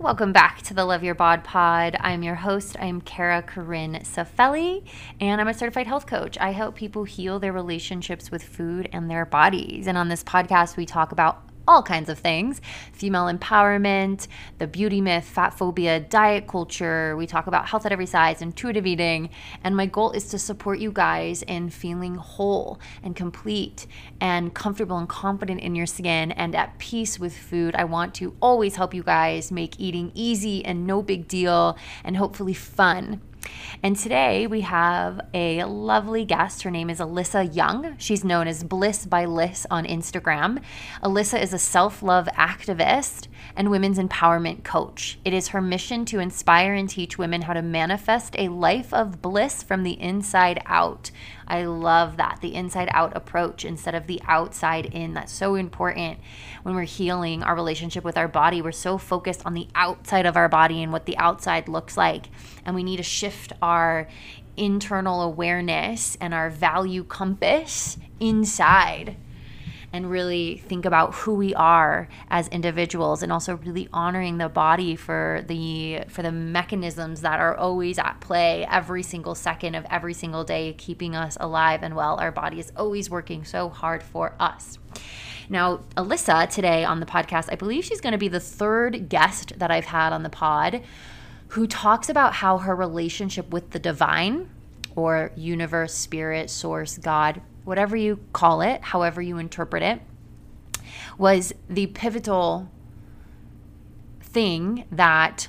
Welcome back to the Love Your Bod Pod. I'm your host. I'm Kara Corinne Safelli, and I'm a certified health coach. I help people heal their relationships with food and their bodies. And on this podcast, we talk about all kinds of things female empowerment, the beauty myth, fat phobia, diet culture. We talk about health at every size, intuitive eating. And my goal is to support you guys in feeling whole and complete and comfortable and confident in your skin and at peace with food. I want to always help you guys make eating easy and no big deal and hopefully fun. And today we have a lovely guest. Her name is Alyssa Young. She's known as Bliss by Liss on Instagram. Alyssa is a self love activist and women's empowerment coach. It is her mission to inspire and teach women how to manifest a life of bliss from the inside out. I love that, the inside out approach instead of the outside in. That's so important when we're healing our relationship with our body. We're so focused on the outside of our body and what the outside looks like. And we need to shift our internal awareness and our value compass inside and really think about who we are as individuals and also really honoring the body for the for the mechanisms that are always at play every single second of every single day keeping us alive and well. Our body is always working so hard for us. Now, Alyssa today on the podcast, I believe she's going to be the third guest that I've had on the pod who talks about how her relationship with the divine or universe, spirit, source, God, whatever you call it, however you interpret it, was the pivotal thing that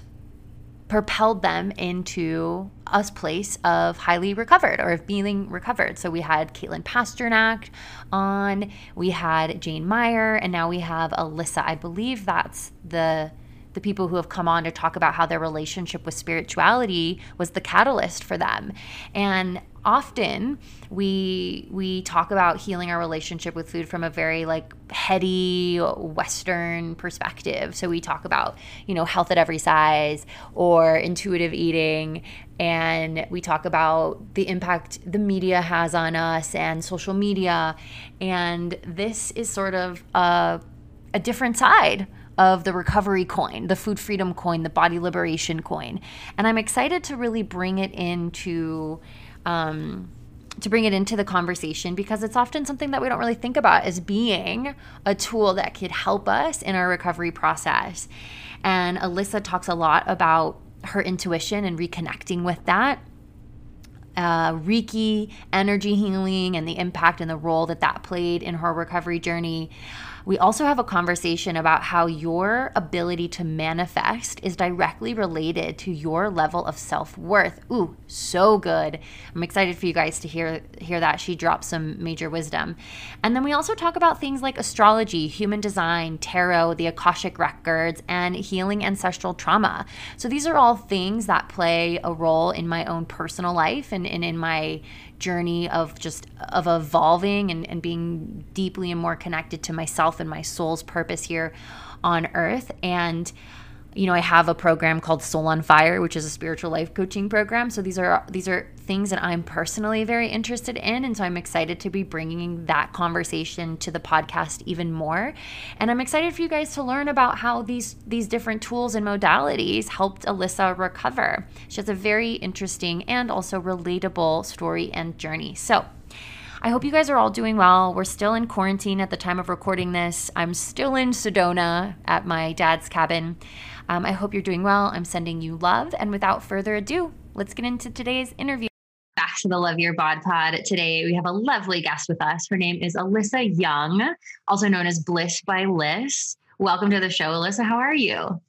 propelled them into a place of highly recovered or of being recovered. So we had Caitlin Pasternak on, we had Jane Meyer, and now we have Alyssa. I believe that's the the people who have come on to talk about how their relationship with spirituality was the catalyst for them. And often we we talk about healing our relationship with food from a very like heady western perspective so we talk about you know health at every size or intuitive eating and we talk about the impact the media has on us and social media and this is sort of a, a different side of the recovery coin, the food freedom coin, the body liberation coin. And I'm excited to really bring it into um, to bring it into the conversation because it's often something that we don't really think about as being a tool that could help us in our recovery process. And Alyssa talks a lot about her intuition and reconnecting with that. Uh, Reiki, energy healing, and the impact and the role that that played in her recovery journey. We also have a conversation about how your ability to manifest is directly related to your level of self-worth. Ooh, so good. I'm excited for you guys to hear hear that. She drops some major wisdom. And then we also talk about things like astrology, human design, tarot, the Akashic records, and healing ancestral trauma. So these are all things that play a role in my own personal life and, and in my journey of just of evolving and, and being deeply and more connected to myself and my soul's purpose here on earth. And you know, I have a program called Soul on Fire, which is a spiritual life coaching program. So these are these are things that I'm personally very interested in, and so I'm excited to be bringing that conversation to the podcast even more. And I'm excited for you guys to learn about how these these different tools and modalities helped Alyssa recover. She has a very interesting and also relatable story and journey. So. I hope you guys are all doing well. We're still in quarantine at the time of recording this. I'm still in Sedona at my dad's cabin. Um, I hope you're doing well. I'm sending you love. And without further ado, let's get into today's interview. Back to the Love Your Bod Pod. Today, we have a lovely guest with us. Her name is Alyssa Young, also known as Bliss by Liss. Welcome to the show, Alyssa. How are you?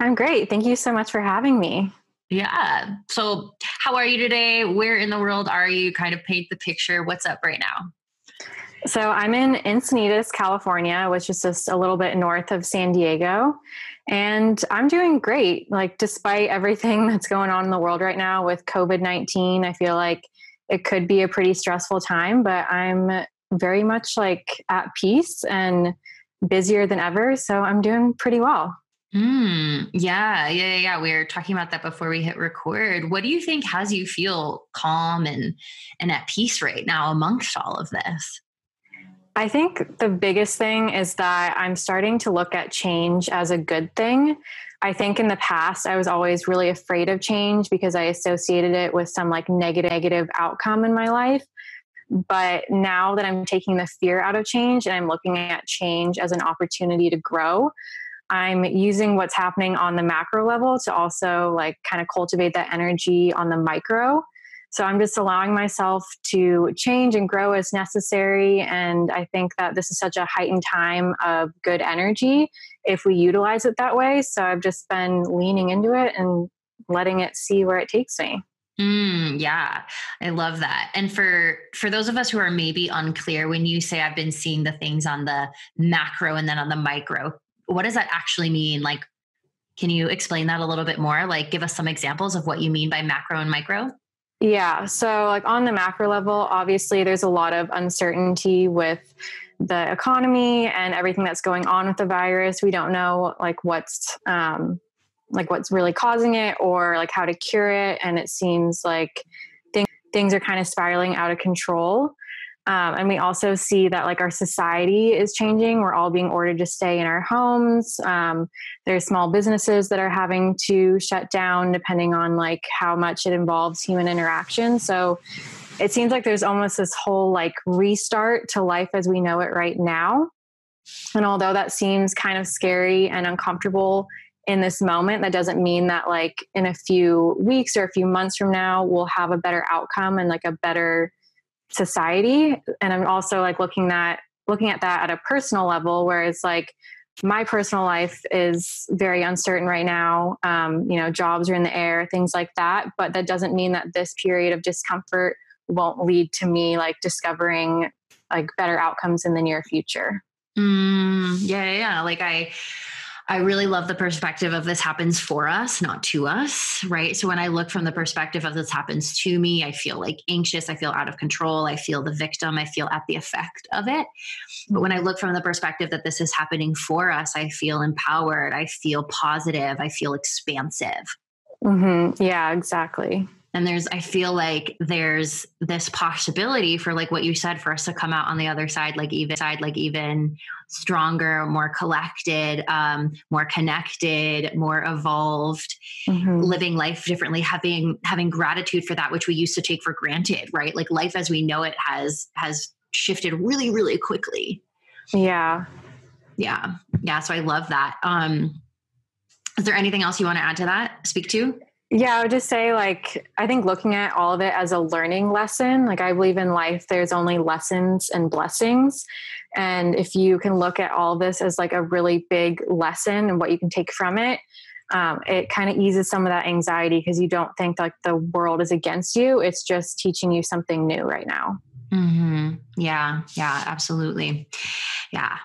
I'm great. Thank you so much for having me. Yeah. So, how are you today? Where in the world are you? Kind of paint the picture. What's up right now? So, I'm in Encinitas, California, which is just a little bit north of San Diego. And I'm doing great. Like, despite everything that's going on in the world right now with COVID 19, I feel like it could be a pretty stressful time, but I'm very much like at peace and busier than ever. So I'm doing pretty well. Mm, yeah, yeah, yeah. We were talking about that before we hit record. What do you think has you feel calm and and at peace right now amongst all of this? I think the biggest thing is that I'm starting to look at change as a good thing I think in the past I was always really afraid of change because I associated it with some like negative negative outcome in my life. But now that I'm taking the fear out of change and I'm looking at change as an opportunity to grow, I'm using what's happening on the macro level to also like kind of cultivate that energy on the micro. So I'm just allowing myself to change and grow as necessary. And I think that this is such a heightened time of good energy if we utilize it that way. So I've just been leaning into it and letting it see where it takes me. Mm, yeah, I love that. And for for those of us who are maybe unclear, when you say I've been seeing the things on the macro and then on the micro, what does that actually mean? Like, can you explain that a little bit more? Like, give us some examples of what you mean by macro and micro. Yeah. So, like on the macro level, obviously, there's a lot of uncertainty with the economy and everything that's going on with the virus. We don't know like what's um, like what's really causing it or like how to cure it and it seems like things things are kind of spiraling out of control um, and we also see that like our society is changing. We're all being ordered to stay in our homes. Um, there's small businesses that are having to shut down depending on like how much it involves human interaction. So it seems like there's almost this whole like restart to life as we know it right now. And although that seems kind of scary and uncomfortable in this moment that doesn't mean that like in a few weeks or a few months from now we'll have a better outcome and like a better society. And i'm also like looking at looking at that at a personal level where it's like my personal life is very uncertain right now. Um, you know jobs are in the air things like that. But that doesn't mean that this period of discomfort won't lead to me like discovering like better outcomes in the near future. Mm, yeah yeah. Like i I really love the perspective of this happens for us, not to us, right? So when I look from the perspective of this happens to me, I feel like anxious, I feel out of control, I feel the victim, I feel at the effect of it. But when I look from the perspective that this is happening for us, I feel empowered, I feel positive, I feel expansive. Mm-hmm. Yeah, exactly and there's i feel like there's this possibility for like what you said for us to come out on the other side like even side like even stronger more collected um, more connected more evolved mm-hmm. living life differently having having gratitude for that which we used to take for granted right? Like life as we know it has has shifted really really quickly. Yeah. Yeah. Yeah so i love that. Um is there anything else you want to add to that speak to yeah, I would just say, like, I think looking at all of it as a learning lesson, like, I believe in life, there's only lessons and blessings. And if you can look at all this as like a really big lesson and what you can take from it, um, it kind of eases some of that anxiety because you don't think like the world is against you. It's just teaching you something new right now. Mm-hmm. Yeah, yeah, absolutely. Yeah,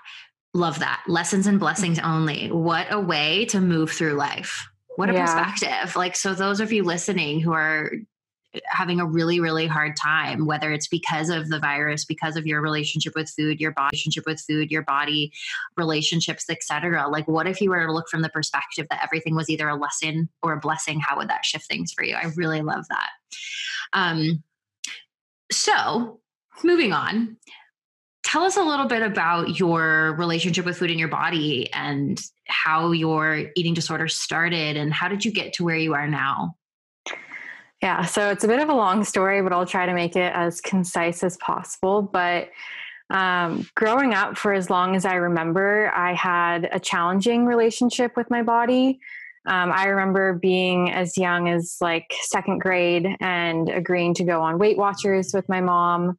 love that. Lessons and blessings only. What a way to move through life. What a yeah. perspective. Like, so those of you listening who are having a really really hard time whether it's because of the virus because of your relationship with food your body relationship with food your body relationships etc like what if you were to look from the perspective that everything was either a lesson or a blessing how would that shift things for you i really love that um so moving on tell us a little bit about your relationship with food in your body and how your eating disorder started and how did you get to where you are now? Yeah, so it's a bit of a long story, but I'll try to make it as concise as possible. But um, growing up, for as long as I remember, I had a challenging relationship with my body. Um, I remember being as young as like second grade and agreeing to go on Weight Watchers with my mom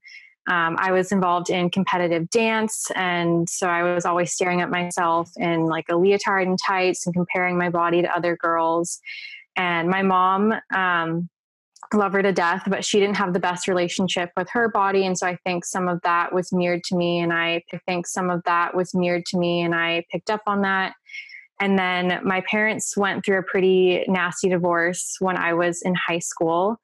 um, I was involved in competitive dance, and so I was always staring at myself in like a leotard and tights and comparing my body to other girls. And my mom, um, her to death, but she didn't have the best relationship with her body, and so I think some of that was mirrored to me, and I think some of that was mirrored to me, and I picked up on that. And then my parents went through a pretty nasty divorce when I was in high school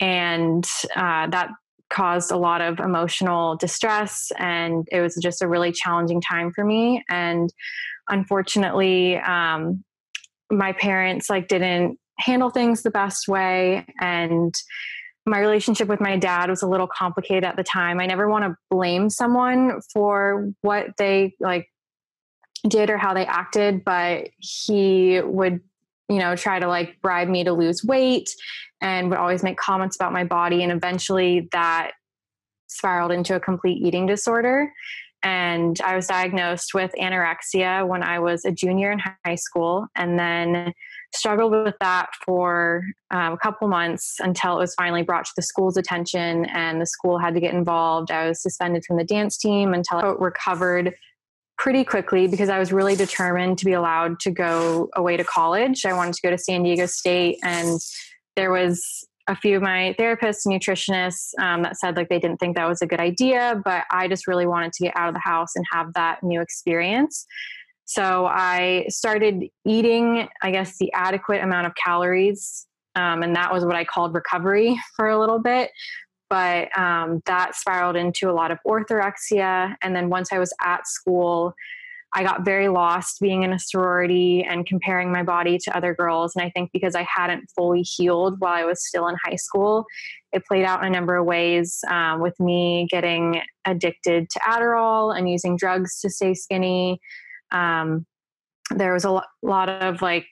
and uh, that caused a lot of emotional distress and it was just a really challenging time for me. And unfortunately um, my parents like didn't handle things the best way and my relationship with my dad was a little complicated at the time. I never want to blame someone for what they like did or how they acted but he would you know, try to like bribe me to lose weight and would always make comments about my body. And eventually that spiraled into a complete eating disorder. And I was diagnosed with anorexia when I was a junior in high school, and then struggled with that for um, a couple months until it was finally brought to the school's attention, and the school had to get involved. I was suspended from the dance team until I recovered pretty quickly because I was really determined to be allowed to go away to college. I wanted to go to San Diego State, and there was a few of my therapists nutritionists um, that said like they didn't think that was a good idea, but I just really wanted to get out of the house and have that new experience. So I started eating, I guess, the adequate amount of calories. Um, and that was what I called recovery for a little bit. But um, that spiraled into a lot of orthorexia. And then once I was at school, I got very lost being in a sorority and comparing my body to other girls. And I think because I hadn't fully healed while I was still in high school, it played out in a number of ways um, with me getting addicted to Adderall and using drugs to stay skinny. Um, there was a lot of like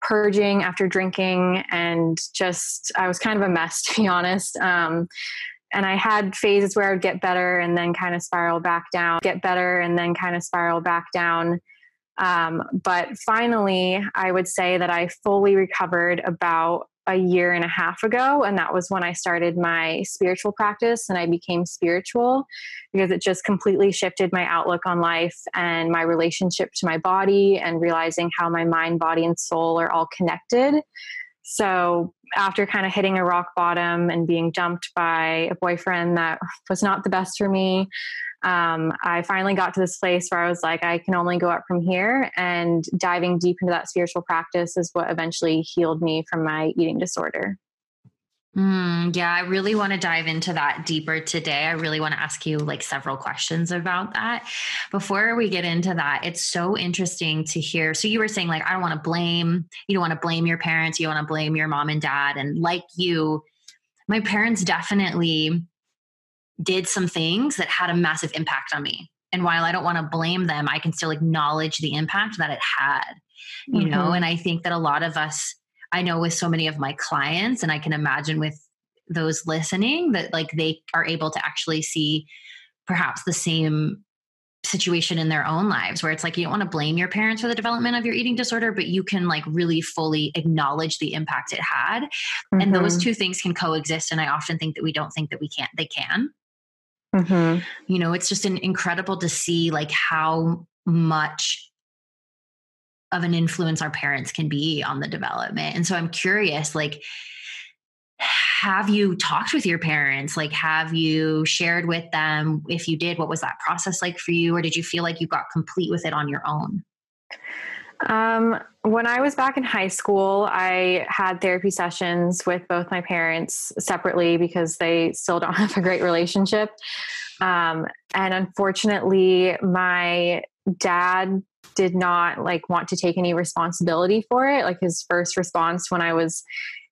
purging after drinking and just i was kind of a mess to be honest um, and I had phases where I would get better and then kind of spiral back down, get better and then kind of spiral back down. Um, but finally, I would say that I fully recovered about a year and a half ago. And that was when I started my spiritual practice and I became spiritual because it just completely shifted my outlook on life and my relationship to my body and realizing how my mind, body, and soul are all connected. So after kind of hitting a rock bottom and being dumped by a boyfriend that was not the best for me, um, I finally got to this place where I was like, I can only go up from here. And diving deep into that spiritual practice is what eventually healed me from my eating disorder. Mm, yeah, I really want to dive into that deeper today. I really want to ask you like several questions about that. Before we get into that, it's so interesting to hear. So you were saying like I don't want to blame, you don't want to blame your parents, you want to blame your mom and dad and like you my parents definitely did some things that had a massive impact on me. And while I don't want to blame them, I can still acknowledge the impact that it had. You mm-hmm. know, and I think that a lot of us I know with so many of my clients, and I can imagine with those listening that like they are able to actually see perhaps the same situation in their own lives where it's like you don't want to blame your parents for the development of your eating disorder but you can like really fully acknowledge the impact it had mm-hmm. and those mm-hmm. two things can coexist and i often think that we don't think that we can't they can mm-hmm. you know it's just an incredible to see like how much of an influence our parents can be on the development. And so I'm curious, like, have you talked with your parents? Like, have you shared with them? If you did, what was that process like for you? Or did you feel like you got complete with it on your own? Um, when I was back in high school, I had therapy sessions with both my parents separately because they still don't have a great relationship. Um, and unfortunately, my dad did not like want to take any responsibility for it. Like his first response when I was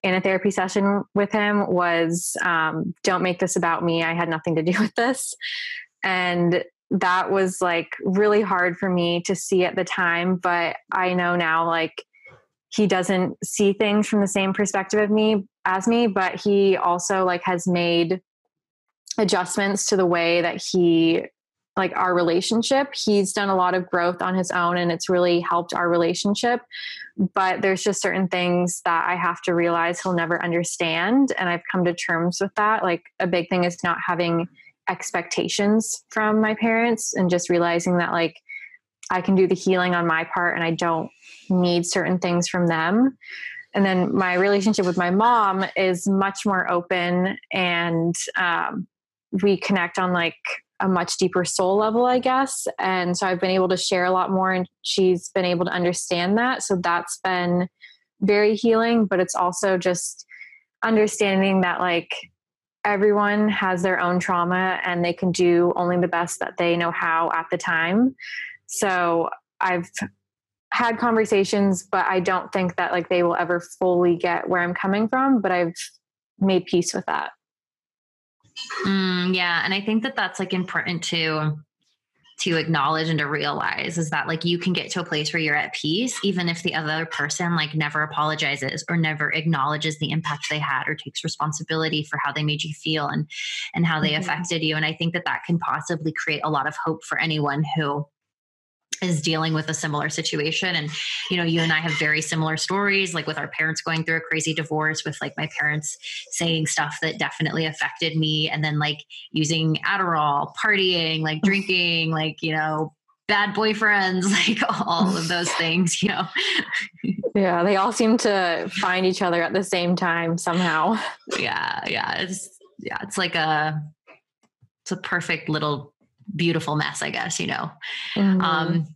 in a therapy session with him was, um, "Don't make this about me. I had nothing to do with this." And that was like really hard for me to see at the time, but I know now like he doesn't see things from the same perspective of me as me, but he also like has made adjustments to the way that he like our relationship. He's done a lot of growth on his own and it's really helped our relationship. But there's just certain things that I have to realize he'll never understand. And I've come to terms with that. Like a big thing is not having expectations from my parents and just realizing that like I can do the healing on my part and I don't need certain things from them. And then my relationship with my mom is much more open and um, we connect on like a much deeper soul level, I guess. And so I've been able to share a lot more, and she's been able to understand that. So that's been very healing, but it's also just understanding that, like, everyone has their own trauma and they can do only the best that they know how at the time. So I've had conversations, but I don't think that like they will ever fully get where I'm coming from, but I've made peace with that. Mm, yeah. And I think that that's like important to to acknowledge and to realize is that like you can get to a place where you're at peace even if the other person like never apologizes or never acknowledges the impact they had or takes responsibility for how they made you feel and and how they mm-hmm. affected you and i think that that can possibly create a lot of hope for anyone who is dealing with a similar situation. And you know you and i have very similar stories like with our parents going through a crazy divorce with like my parents saying stuff that definitely affected me. And then like using adderall partying like drinking like you know bad boyfriends like all of those things you know. Yeah they all seem to find each other at the same time somehow. Yeah yeah it's yeah it's like a it's a perfect little beautiful mess, I guess, you know. Mm-hmm. Um,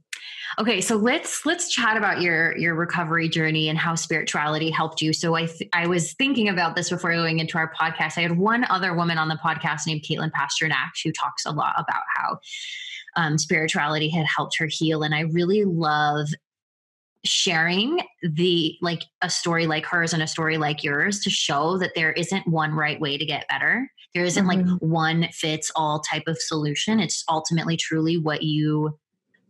okay, so let's let's chat about your your recovery journey and how spirituality helped you. So I th- I was thinking about this before going into our podcast. I had one other woman on the podcast named Caitlin Pasternak who talks a lot about how um, spirituality had helped her heal, and I really love sharing the like a story like hers and a story like yours to show that there isn't one right way to get better there isn't mm-hmm. like one fits all type of solution. It's ultimately truly what you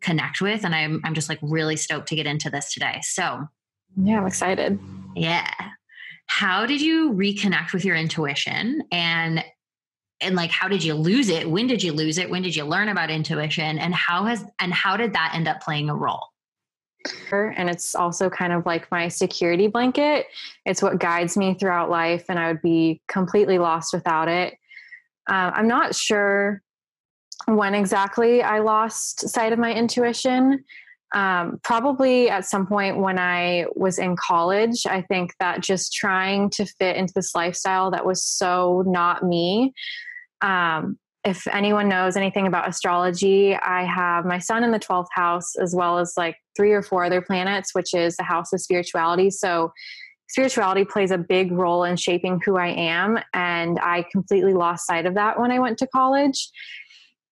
connect with. And I'm I'm just like really stoked to get into this today. So yeah, I'm excited. Yeah. How did you reconnect with your intuition and and like how did you lose it? When did you lose it? When did you learn about intuition? And how has and how did that end up playing a role? And it's also kind of like my security blanket. It's what guides me throughout life, and I would be completely lost without it. Uh, I'm not sure when exactly I lost sight of my intuition. Um, probably at some point when I was in college. I think that just trying to fit into this lifestyle that was so not me. Um, if anyone knows anything about astrology, I have my sun in the 12th house, as well as like three or four other planets, which is the house of spirituality. So, spirituality plays a big role in shaping who I am. And I completely lost sight of that when I went to college.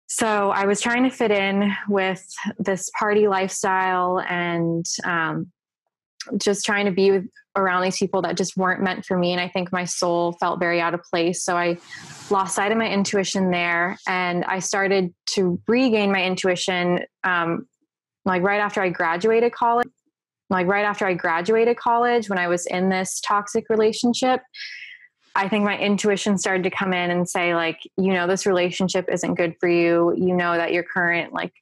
So, I was trying to fit in with this party lifestyle and um, just trying to be with, around these people that just weren't meant for me. And I think my soul felt very out of place. So I lost sight of my intuition there. And I started to regain my intuition um, like right after I graduated college. Like right after I graduated college, when I was in this toxic relationship, I think my intuition started to come in and say, like, you know, this relationship isn't good for you. You know that your current, like,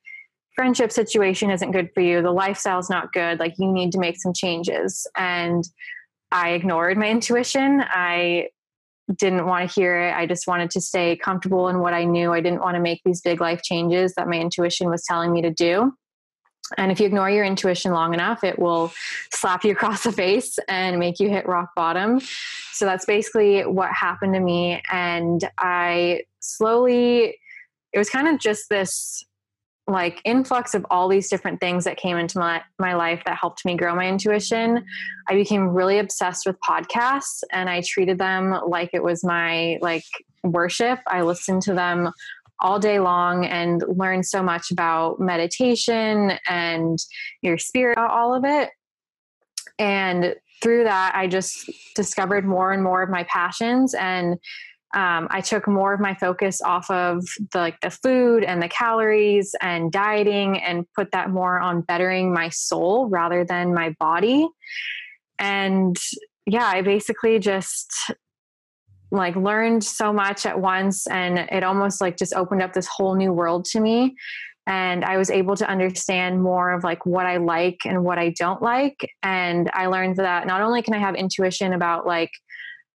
friendship situation isn't good for you the lifestyle's not good like you need to make some changes. And i ignored my intuition. I didn't want to hear it. I just wanted to stay comfortable in what i knew. I didn't want to make these big life changes that my intuition was telling me to do. And if you ignore your intuition long enough, it will slap you across the face and make you hit rock bottom. So that's basically what happened to me. And I slowly, it was kind of just this like influx of all these different things that came into my, my life that helped me grow my intuition. I became really obsessed with podcasts and i treated them like it was my like worship. I listened to them all day long and learned so much about meditation and your spirit all of it. And through that i just discovered more and more of my passions and um, I took more of my focus off of the, like the food and the calories and dieting and put that more on bettering my soul rather than my body. And yeah, I basically just like learned so much at once and it almost like just opened up this whole new world to me and i was able to understand more of like what i like and what i don't like and i learned that not only can i have intuition about like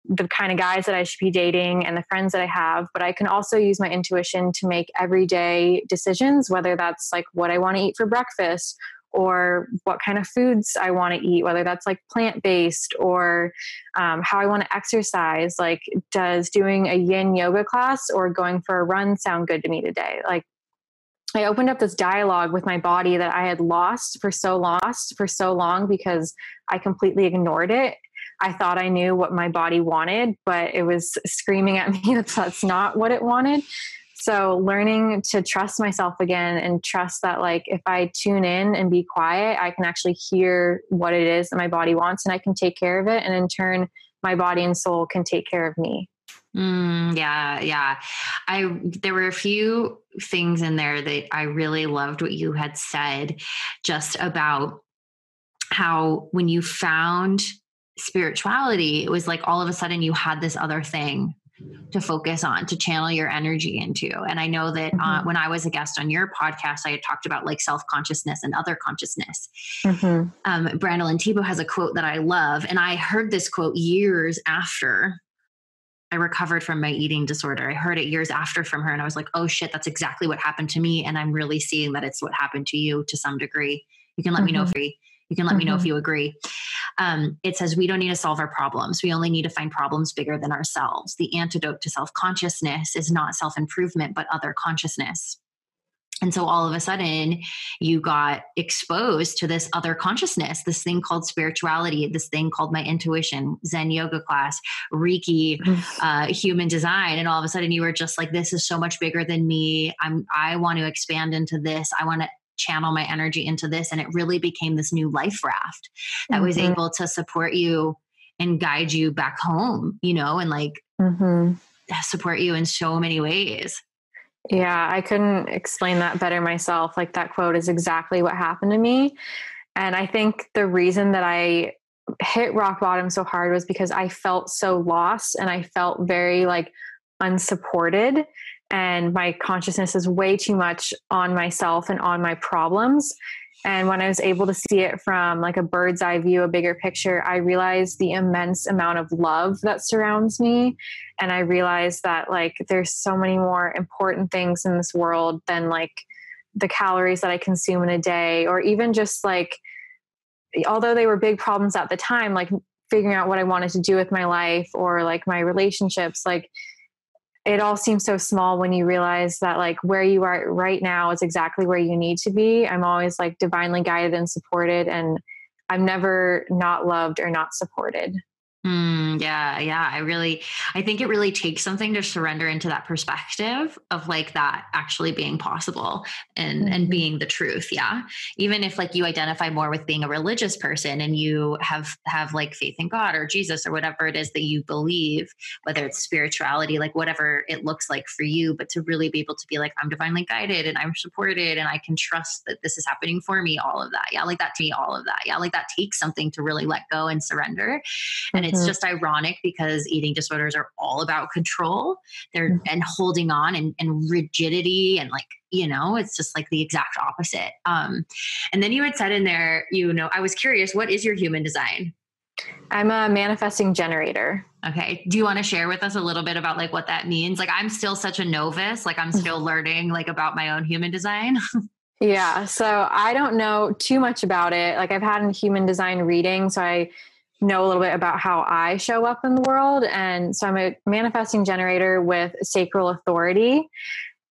the kind of guys that I should be dating and the friends that I have, but I can also use my intuition to make everyday decisions, whether that's like what I want to eat for breakfast or what kind of foods I want to eat, whether that's like plant based or um, how I want to exercise. Like, does doing a yin yoga class or going for a run sound good to me today? Like, I opened up this dialogue with my body that I had lost for so lost for so long because I completely ignored it I thought I knew what my body wanted, but it was screaming at me that that's not what it wanted. So learning to trust myself again and trust that like if I tune in and be quiet, I can actually hear what it is that my body wants and I can take care of it and in turn my body and soul can take care of me. Mm, yeah, yeah. I there were a few things in there that I really loved what you had said just about how when you found spirituality, it was like all of a sudden you had this other thing to focus on to channel your energy into and i know that uh, mm-hmm. uh, when i was a guest on your podcast i had talked about like self-consciousness and other consciousness mm-hmm. um, brandon Tebo has a quote that i love and i heard this quote years after I recovered from my eating disorder. I heard it years after from her, and I was like, oh shit, that's exactly what happened to me. And I'm really seeing that it's what happened to you to some degree. You can let mm-hmm. me know if you, can let mm-hmm. me know if mm-hmm. you agree. Um, it says we don't need to solve our problems. We only need to find problems bigger than ourselves. The antidote to self consciousness is not self improvement, but other consciousness. And so all of a sudden, you got exposed to this other consciousness, this thing called spirituality, this thing called my intuition, Zen yoga class, Reiki, uh, human design. And all of a sudden, you were just like, this is so much bigger than me. I'm, I want to expand into this. I want to channel my energy into this. And it really became this new life raft that mm-hmm. was able to support you and guide you back home, you know, and like mm-hmm. support you in so many ways. Yeah, I couldn't explain that better myself. Like that quote is exactly what happened to me. And I think the reason that I hit rock bottom so hard was because I felt so lost and I felt very like unsupported. And my consciousness is way too much on myself and on my problems. And when I was able to see it from like a bird's eye view, a bigger picture, I realized the immense amount of love that surrounds me. And I realized that like there's so many more important things in this world than like the calories that I consume in a day, or even just like, although they were big problems at the time, like figuring out what I wanted to do with my life or like my relationships, like it all seems so small when you realize that like where you are right now is exactly where you need to be. I'm always like divinely guided and supported and I'm never not loved or not supported. Mm, yeah, yeah. I really, I think it really takes something to surrender into that perspective of like that actually being possible and mm-hmm. and being the truth. Yeah, even if like you identify more with being a religious person and you have have like faith in God or Jesus or whatever it is that you believe, whether it's spirituality, like whatever it looks like for you, but to really be able to be like, I'm divinely guided and I'm supported and I can trust that this is happening for me. All of that, yeah, like that to me, all of that, yeah, like that takes something to really let go and surrender, and it's mm-hmm. just ironic because eating disorders are all about control. They're mm-hmm. and holding on and, and rigidity and like you know it's just like the exact opposite. Um and then you had said in there you know i was curious what is your human design? I'm a manifesting generator. Okay. Do you want to share with us a little bit about like what that means? Like i'm still such a novice like i'm still learning like about my own human design. Yeah so i don't know too much about it. Like i've had a human design reading so i know a little bit about how I show up in the world. And so I'm a manifesting generator with sacral authority.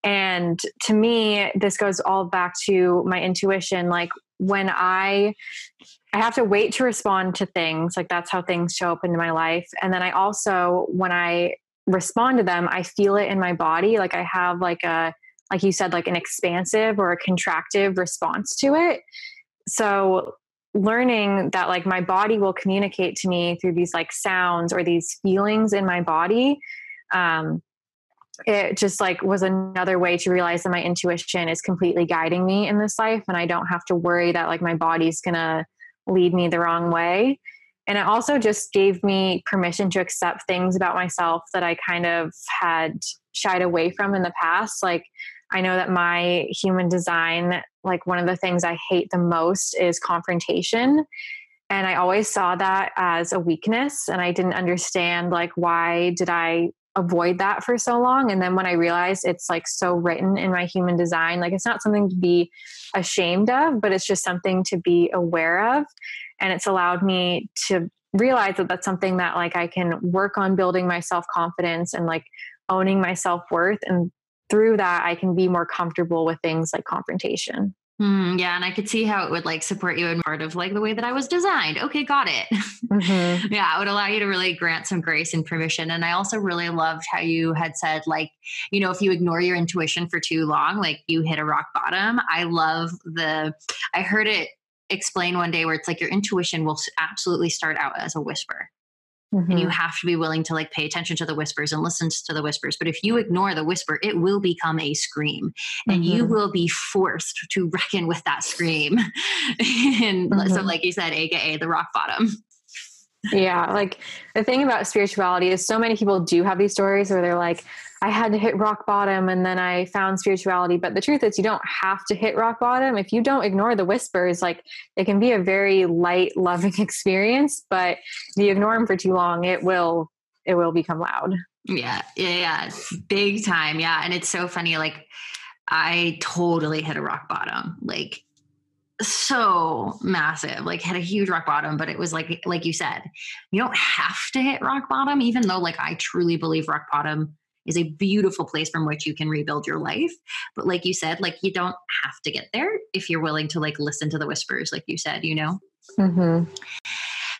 And to me, this goes all back to my intuition. Like when I I have to wait to respond to things, like that's how things show up into my life. And then I also, when I respond to them, I feel it in my body. Like I have like a, like you said, like an expansive or a contractive response to it. So learning that like my body will communicate to me through these like sounds or these feelings in my body um it just like was another way to realize that my intuition is completely guiding me in this life and i don't have to worry that like my body's gonna lead me the wrong way. And it also just gave me permission to accept things about myself that i kind of had shied away from in the past like I know that my human design, like one of the things I hate the most is confrontation. And I always saw that as a weakness. And I didn't understand, like, why did I avoid that for so long? And then when I realized it's like so written in my human design, like, it's not something to be ashamed of, but it's just something to be aware of. And it's allowed me to realize that that's something that, like, I can work on building my self confidence and, like, owning my self worth and through that i can be more comfortable with things like confrontation Mm, yeah, and I could see how it would like support you in part of like the way that I was designed. Okay, got it. Mm-hmm. yeah, it would allow you to really grant some grace and permission. And I also really loved how you had said, like, you know, if you ignore your intuition for too long, like you hit a rock bottom. I love the, I heard it explain one day where it's like your intuition will absolutely start out as a whisper Mm-hmm. And you have to be willing to like pay attention to the whispers and listen to the whispers. But if you ignore the whisper, it will become a scream and mm-hmm. you will be forced to reckon with that scream. and mm-hmm. so, like you said, AKA the rock bottom. Yeah. Like the thing about spirituality is so many people do have these stories where they're like, I had to hit rock bottom and then I found spirituality. But the truth is, you don't have to hit rock bottom. If you don't ignore the whispers, like it can be a very light, loving experience. But if you ignore them for too long, it will it will become loud. Yeah, yeah, yeah, big time. Yeah, and it's so funny. Like I totally hit a rock bottom. Like so massive like had a huge rock bottom but it was like like you said you don't have to hit rock bottom even though like i truly believe rock bottom is a beautiful place from which you can rebuild your life. But like you said, like you don't have to get there if you're willing to like listen to the whispers, like you said, you know? Mm-hmm.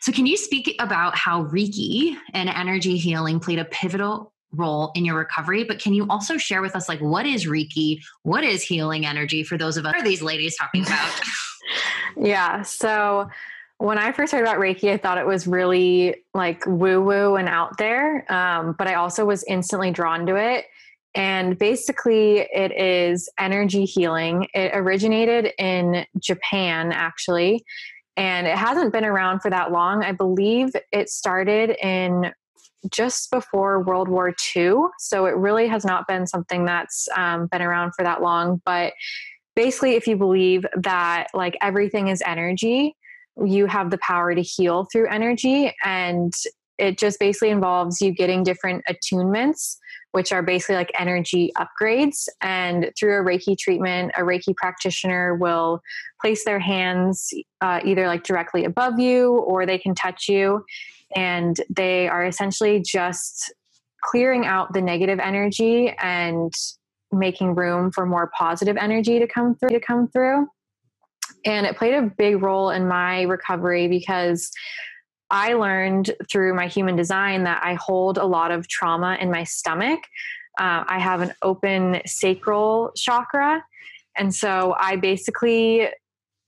So, can you speak about how Reiki and energy healing played a pivotal role in your recovery? But can you also share with us, like, what is Reiki? What is healing energy for those of us? What are these ladies talking about? yeah. So, when I first heard about Reiki, I thought it was really like woo woo and out there. Um, but I also was instantly drawn to it. And basically, it is energy healing. It originated in Japan, actually, and it hasn't been around for that long. I believe it started in just before World War II. So it really has not been something that's um, been around for that long. But basically, if you believe that like everything is energy, you have the power to heal through energy and it just basically involves you getting different attunements which are basically like energy upgrades and through a reiki treatment a reiki practitioner will place their hands uh, either like directly above you or they can touch you and they are essentially just clearing out the negative energy and making room for more positive energy to come through to come through and it played a big role in my recovery because I learned through my human design that I hold a lot of trauma in my stomach. Uh, I have an open sacral chakra. And so I basically,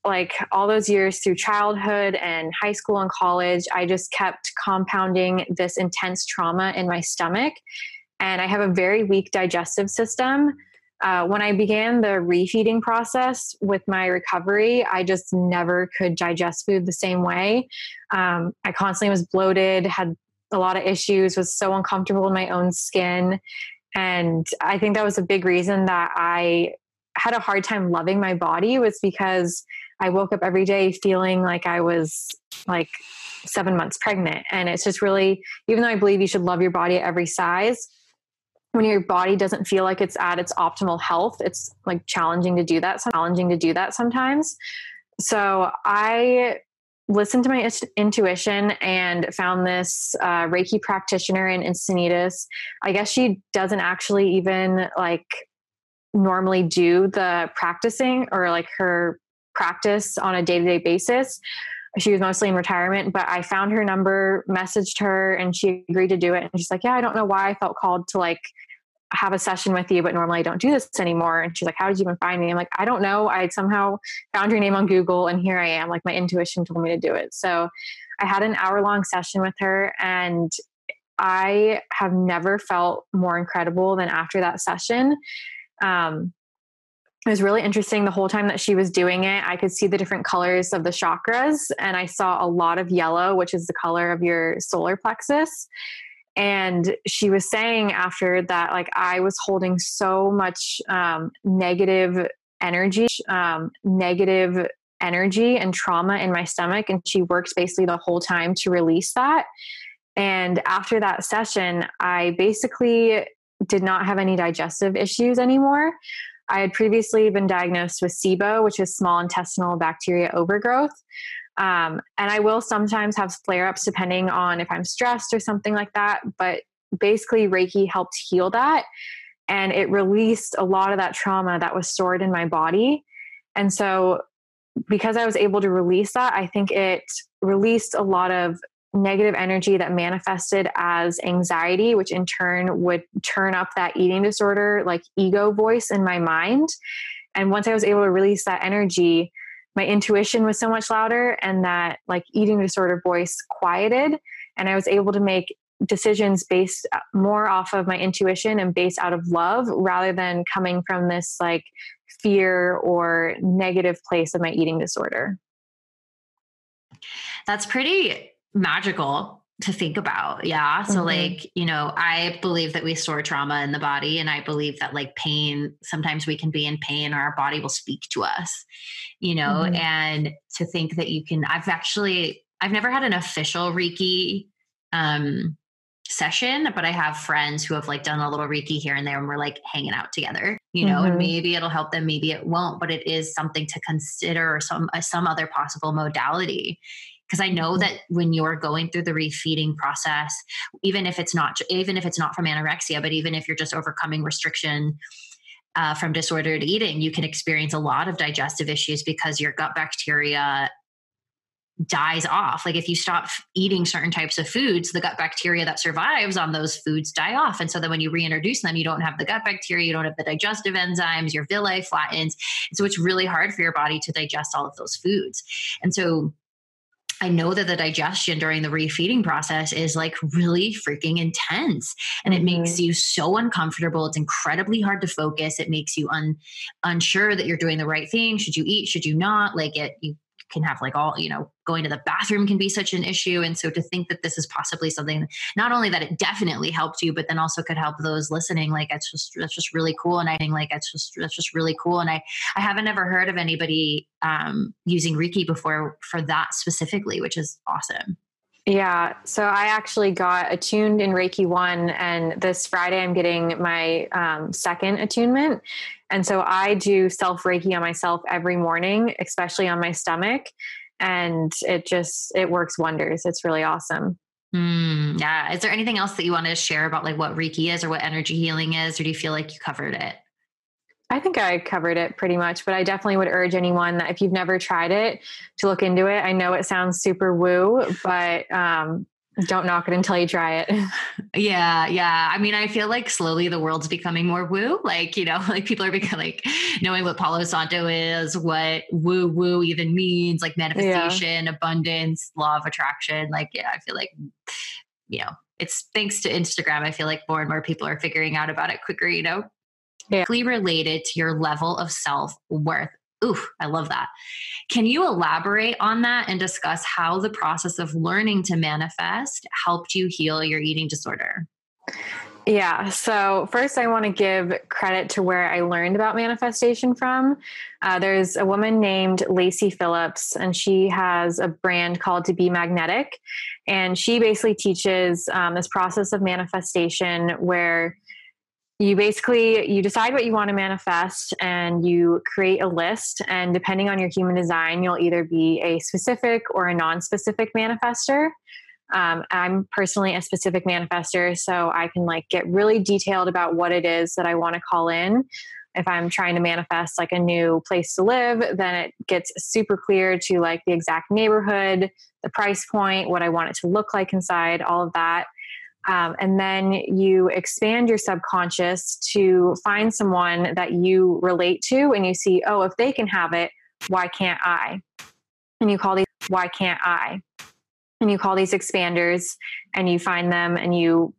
like all those years through childhood and high school and college, I just kept compounding this intense trauma in my stomach. And I have a very weak digestive system. Uh, when I began the refeeding process with my recovery, I just never could digest food the same way. Um, I constantly was bloated, had a lot of issues, was so uncomfortable in my own skin. And I think that was a big reason that I had a hard time loving my body was because I woke up every day feeling like I was like seven months pregnant. And it's just really, even though I believe you should love your body at every size, when your body doesn't feel like it's at its optimal health it's like challenging to do that challenging to do that sometimes. So i listened to my intuition and found this uh, reiki practitioner in encinitas. I guess she doesn't actually even like normally do the practicing or like her practice on a day-to-day basis she was mostly in retirement, but I found her number, messaged her, and she agreed to do it. And she's like, Yeah, I don't know why I felt called to like have a session with you, but normally I don't do this anymore. And she's like, How did you even find me? I'm like, I don't know. I somehow found your name on Google and here I am. Like my intuition told me to do it. So I had an hour long session with her and I have never felt more incredible than after that session. Um, it was really interesting the whole time that she was doing it. I could see the different colors of the chakras, and I saw a lot of yellow, which is the color of your solar plexus. And she was saying after that like i was holding so much um, negative energy um, negative energy and trauma in my stomach and she worked basically the whole time to release that. And after that session i basically did not have any digestive issues anymore i had previously been diagnosed with sibo which is small intestinal bacteria overgrowth um, and I will sometimes have flare ups depending on if I'm stressed or something like that. But basically, Reiki helped heal that. And it released a lot of that trauma that was stored in my body. And so, because I was able to release that, I think it released a lot of negative energy that manifested as anxiety, which in turn would turn up that eating disorder, like ego voice in my mind. And once I was able to release that energy, my intuition was so much louder and that like eating disorder voice quieted and I was able to make decisions based uh, more off of my intuition and based out of love rather than coming from this like fear or negative place of my eating disorder. That's pretty magical to think about. Yeah. So, mm-hmm. like, you know, I believe that we store trauma in the body, and I believe that, like, pain, sometimes we can be in pain or our body will speak to us, you know, mm-hmm. and to think that you can, I've actually, I've never had an official Reiki um, session, but I have friends who have like done a little Reiki here and there and we're like hanging out together, you know, mm-hmm. and maybe it'll help them, maybe it won't, but it is something to consider or some, uh, some other possible modality because i know that when you're going through the refeeding process even if it's not even if it's not from anorexia but even if you're just overcoming restriction uh, from disordered eating you can experience a lot of digestive issues because your gut bacteria dies off. Like if you stop eating certain types of foods the gut bacteria that survives on those foods die off. And so then when you reintroduce them you don't have the gut bacteria you don't have the digestive enzymes your villi flattens. And so it's really hard for your body to digest all of those foods. And so I know that the digestion during the refeeding process is like really freaking intense and it makes mm-hmm. you so uncomfortable. It's incredibly hard to focus. It makes you un, unsure that you're doing the right thing. Should you eat? Should you not? Like it, you can have like all you know going to the bathroom can be such an issue and so to think that this is possibly something not only that it definitely helped you but then also could help those listening like it's just that's just really cool and i think like it's just that's just really cool and i i haven't ever heard of anybody um using reiki before for that specifically which is awesome yeah. So I actually got attuned in Reiki 1, and this Friday I'm getting my um, second attunement. And so I do self Reiki on myself every morning, especially on my stomach. And it just, it works wonders. It's really awesome. Mm, yeah. Is there anything else that you want to share about like what Reiki is or what energy healing is? Or do you feel like you covered it? I think I covered it pretty much, but I definitely would urge anyone that if you've never tried it to look into it. I know it sounds super woo, but um, don't knock it until you try it. Yeah, yeah. I mean, I feel like slowly the world's becoming more woo. Like, you know, like people are becoming like knowing what Palo Santo is, what woo woo even means, like manifestation, yeah. abundance, law of attraction. Like, yeah, I feel like, you know, it's thanks to Instagram. I feel like more and more people are figuring out about it quicker, you know? Yeah. Related to your level of self worth. Oof, I love that. Can you elaborate on that and discuss how the process of learning to manifest helped you heal your eating disorder? Yeah. So, first, I want to give credit to where I learned about manifestation from. Uh, there's a woman named Lacy Phillips, and she has a brand called To Be Magnetic. And she basically teaches um, this process of manifestation where you basically you decide what you want to manifest and you create a list. And depending on your human design you'll either be a specific or a non-specific manifester. Um, i'm personally a specific manifester so i can like get really detailed about what it is that i want to call in. If i'm trying to manifest like a new place to live then it gets super clear to like the exact neighborhood the price point what i want it to look like inside all of that um, and then you expand your subconscious to find someone that you relate to and you see, oh, if they can have it, why can't I? And you call these, why can't I? And you call these expanders and you find them and you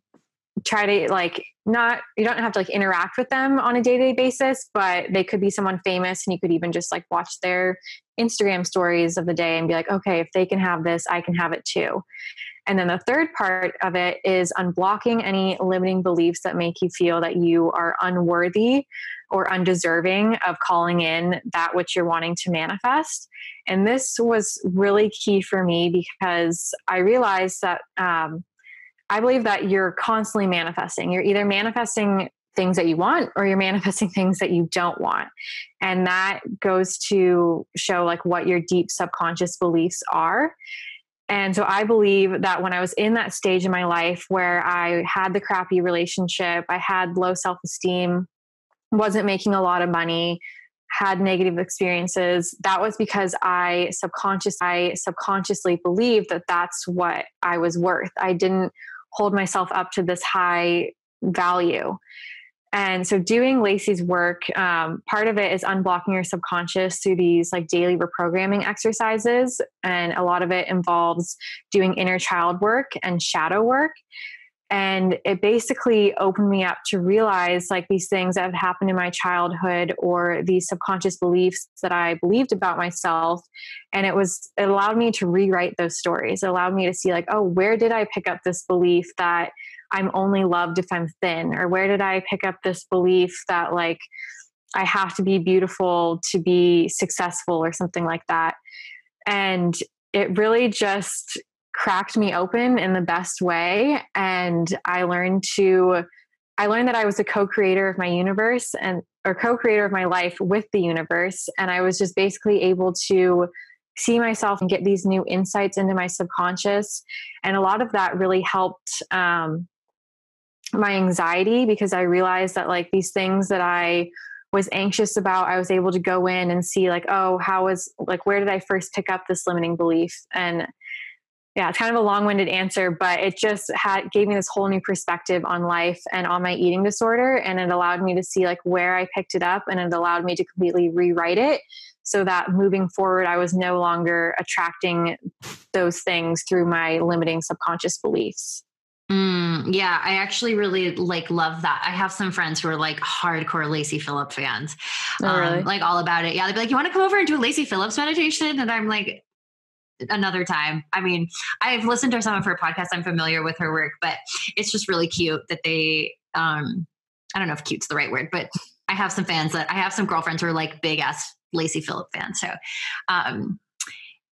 try to like not you don't have to like interact with them on a day-to-day basis but they could be someone famous and you could even just like watch their instagram stories of the day and be like okay if they can have this i can have it too and then the third part of it is unblocking any limiting beliefs that make you feel that you are unworthy or undeserving of calling in that which you're wanting to manifest. And this was really key for me because I realized that um, I believe that you're constantly manifesting. You're either manifesting things that you want or you're manifesting things that you don't want. And that goes to show like what your deep subconscious beliefs are. And so I believe that when I was in that stage in my life where I had the crappy relationship, I had low self esteem, wasn't making a lot of money, had negative experiences, that was because I subconscious I subconsciously believed that that's what I was worth. I didn't hold myself up to this high value. And so, doing Lacy's work, um, part of it is unblocking your subconscious through these like daily reprogramming exercises. And a lot of it involves doing inner child work and shadow work. And it basically opened me up to realize like these things that have happened in my childhood or these subconscious beliefs that I believed about myself. And it was, it allowed me to rewrite those stories. It allowed me to see, like, oh, where did I pick up this belief that I'm only loved if I'm thin? Or where did I pick up this belief that, like, I have to be beautiful to be successful or something like that? And it really just cracked me open in the best way. And I learned to, I learned that I was a co creator of my universe and, or co creator of my life with the universe. And I was just basically able to see myself and get these new insights into my subconscious. And a lot of that really helped um, my anxiety because I realized that like these things that I was anxious about, I was able to go in and see like, oh, how was like where did I first pick up this limiting belief? And yeah, it's kind of a long-winded answer, but it just had gave me this whole new perspective on life and on my eating disorder, and it allowed me to see like where I picked it up, and it allowed me to completely rewrite it so that moving forward, I was no longer attracting those things through my limiting subconscious beliefs. Mm, yeah, I actually really like love that. I have some friends who are like hardcore Lacy Phillips fans, oh, really? um, like all about it. Yeah, they'd be like, "You want to come over and do a Lacy Phillips meditation?" And I'm like, another time. I mean, I've listened to some of her podcasts. I'm familiar with her work, but it's just really cute that they, um, I don't know if cute's the right word, but I have some fans that I have some girlfriends who are like big ass Lacy Phillip fans. So, um,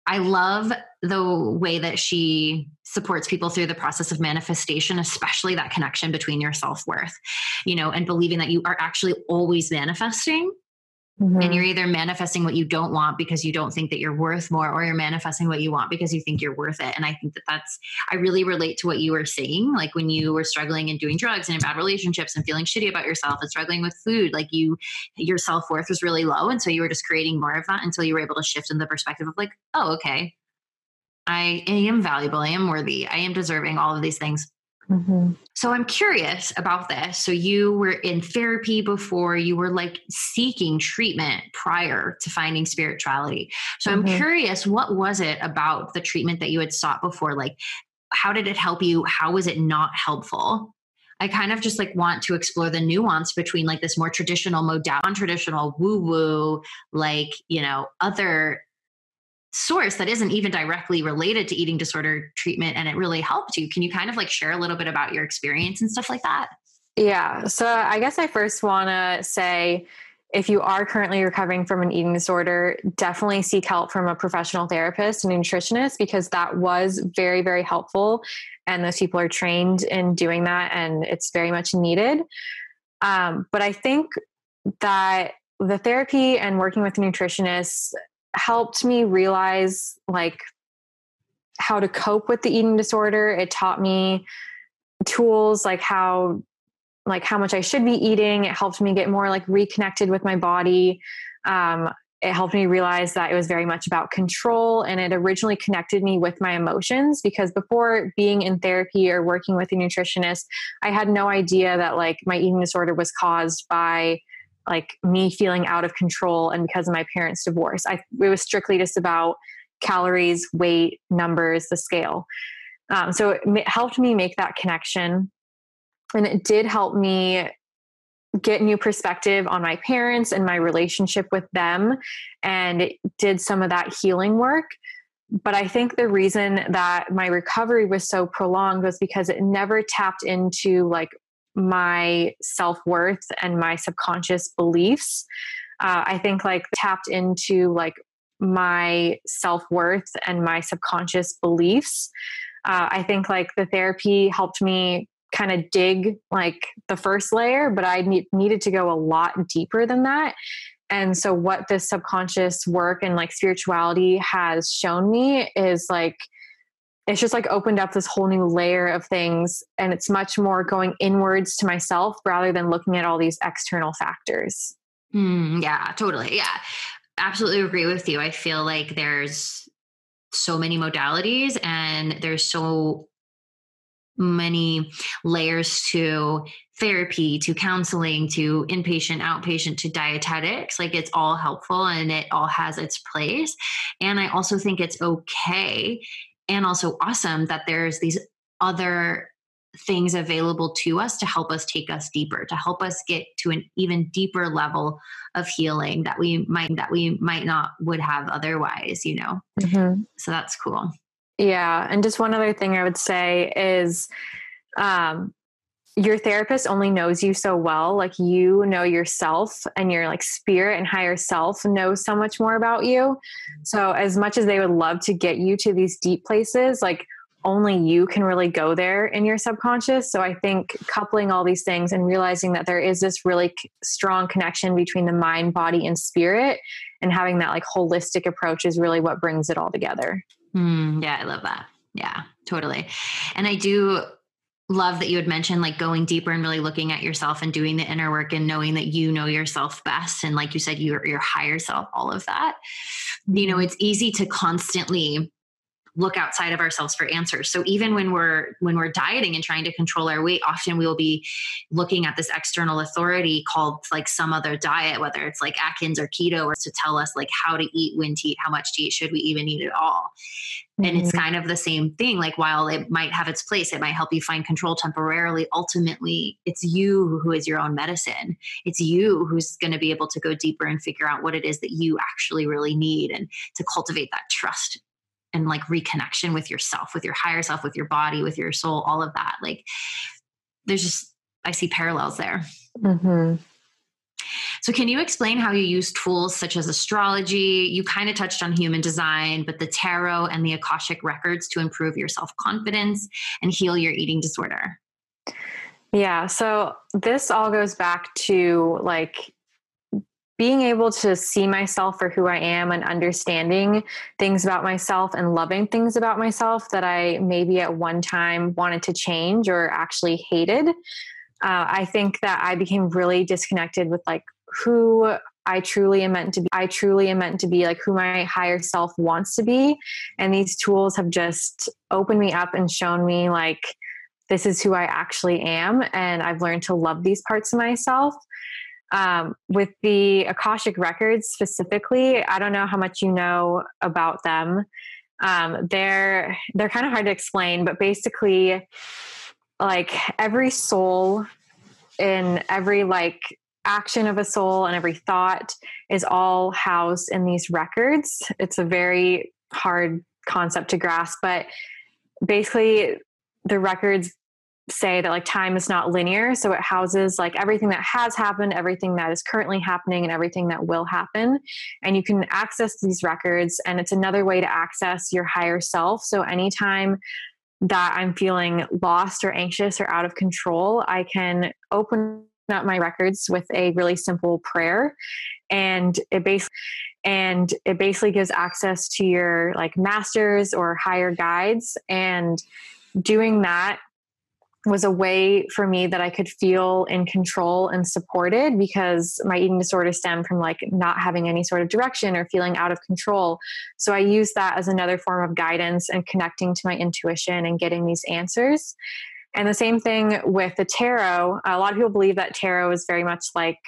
I love the way that she supports people through the process of manifestation, especially that connection between your self worth, you know, and believing that you are actually always manifesting Mm-hmm. And you're either manifesting what you don't want because you don't think that you're worth more, or you're manifesting what you want because you think you're worth it. And I think that that's, I really relate to what you were saying. Like when you were struggling and doing drugs and in bad relationships and feeling shitty about yourself and struggling with food, like you, your self worth was really low. And so you were just creating more of that until you were able to shift in the perspective of like, oh, okay, I am valuable. I am worthy. I am deserving all of these things. Mm-hmm. So I'm curious about this. So you were in therapy before, you were like seeking treatment prior to finding spirituality. So mm-hmm. I'm curious, what was it about the treatment that you had sought before? Like, how did it help you? How was it not helpful? I kind of just like want to explore the nuance between like this more traditional modality, non-traditional woo-woo, like, you know, other source that isn't even directly related to eating disorder treatment and it really helped you. Can you kind of like share a little bit about your experience and stuff like that? Yeah. So I guess I first want to say if you are currently recovering from an eating disorder, definitely seek help from a professional therapist and nutritionist because that was very, very helpful. And those people are trained in doing that and it's very much needed. Um, but I think that the therapy and working with a nutritionist helped me realize like how to cope with the eating disorder. It taught me tools like how like how much I should be eating. It helped me get more like reconnected with my body. Um, it helped me realize that it was very much about control and it originally connected me with my emotions because before being in therapy or working with a nutritionist i had no idea that like my eating disorder was caused by like me feeling out of control and because of my parents' divorce. I it was strictly just about calories, weight, numbers, the scale. Um, so it helped me make that connection, and it did help me get new perspective on my parents and my relationship with them, and it did some of that healing work. But I think the reason that my recovery was so prolonged was because it never tapped into like my self worth and my subconscious beliefs. Uh, I think like tapped into like my self worth and my subconscious beliefs. Uh, I think like the therapy helped me kind of dig like the first layer, but I ne- needed to go a lot deeper than that. And so, what this subconscious work and like spirituality has shown me is like it's just like opened up this whole new layer of things and it's much more going inwards to myself rather than looking at all these external factors. Mm, yeah totally yeah. Absolutely agree with you i feel like there's so many modalities and there's so many layers to therapy to counseling to inpatient outpatient to dietetics like it's all helpful and it all has its place and i also think it's okay and also awesome that there's these other things available to us to help us take us deeper to help us get to an even deeper level of healing that we might that we might not would have otherwise you know mm-hmm. so that's cool yeah and just one other thing i would say is um your therapist only knows you so well like you know yourself and your like spirit and higher self knows so much more about you so as much as they would love to get you to these deep places like only you can really go there in your subconscious. So I think coupling all these things and realizing that there is this really strong connection between the mind, body, and spirit, and having that like holistic approach is really what brings it all together. Mm, yeah, I love that. Yeah, totally. And I do love that you had mentioned like going deeper and really looking at yourself and doing the inner work and knowing that you know yourself best. And like you said your your higher self all of that. You know mm-hmm. it's easy to constantly look outside of ourselves for answers. So even when we're when we're dieting and trying to control our weight often we will be looking at this external authority called like some other diet whether it's like atkins or keto or to tell us like how to eat when to eat how much to eat should we even eat at all mm-hmm. and it's mm-hmm. kind of the same thing like while it might have its place it might help you find control temporarily ultimately it's you who is your own medicine it's you who's going to be able to go deeper and figure out what it is that you actually really need and to cultivate that trust and like reconnection with yourself, with your higher self, with your body, with your soul, all of that. Like there's just, I see parallels there. Mm-hmm. So, can you explain how you use tools such as astrology? You kind of touched on human design, but the tarot and the Akashic records to improve your self confidence and heal your eating disorder? Yeah. So, this all goes back to like being able to see myself for who I am and understanding things about myself and loving things about myself that I maybe at one time wanted to change or actually hated. Uh, I think that I became really disconnected with like who I truly am meant to be. I truly am meant to be like who my higher self wants to be. And these tools have just opened me up and shown me like this is who I actually am. And I've learned to love these parts of myself. Um, with the Akashic records specifically, I don't know how much you know about them. Um, they're they're kind of hard to explain, but basically, like every soul in every like action of a soul and every thought is all housed in these records. It's a very hard concept to grasp, but basically the records say that like time is not linear so it houses like everything that has happened everything that is currently happening and everything that will happen and you can access these records and it's another way to access your higher self so anytime that i'm feeling lost or anxious or out of control i can open up my records with a really simple prayer. And it basically and it basically gives access to your like masters or higher guides. And doing that was a way for me that I could feel in control and supported because my eating disorder stemmed from like not having any sort of direction or feeling out of control. So I used that as another form of guidance and connecting to my intuition and getting these answers. And the same thing with the tarot. A lot of people believe that tarot is very much like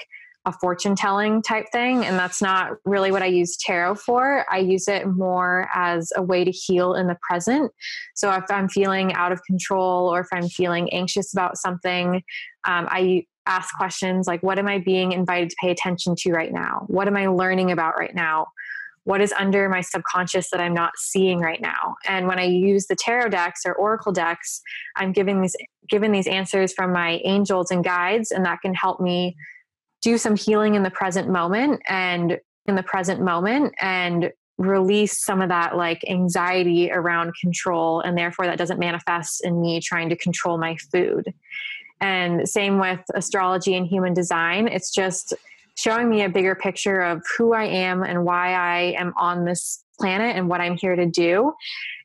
a fortune telling type thing. And that's not really what I use tarot for. I use it more as a way to heal in the present. So if I'm feeling out of control or if I'm feeling anxious about something, um, I ask questions like, what am I being invited to pay attention to right now? What am I learning about right now? What is under my subconscious that I'm not seeing right now? And when I use the tarot decks or oracle decks, I'm giving these given these answers from my angels and guides, and that can help me do some healing in the present moment and in the present moment and release some of that like anxiety around control and therefore that doesn't manifest in me trying to control my food. And same with astrology and human design. It's just showing me a bigger picture of who i am and why i am on this planet and what i'm here to do.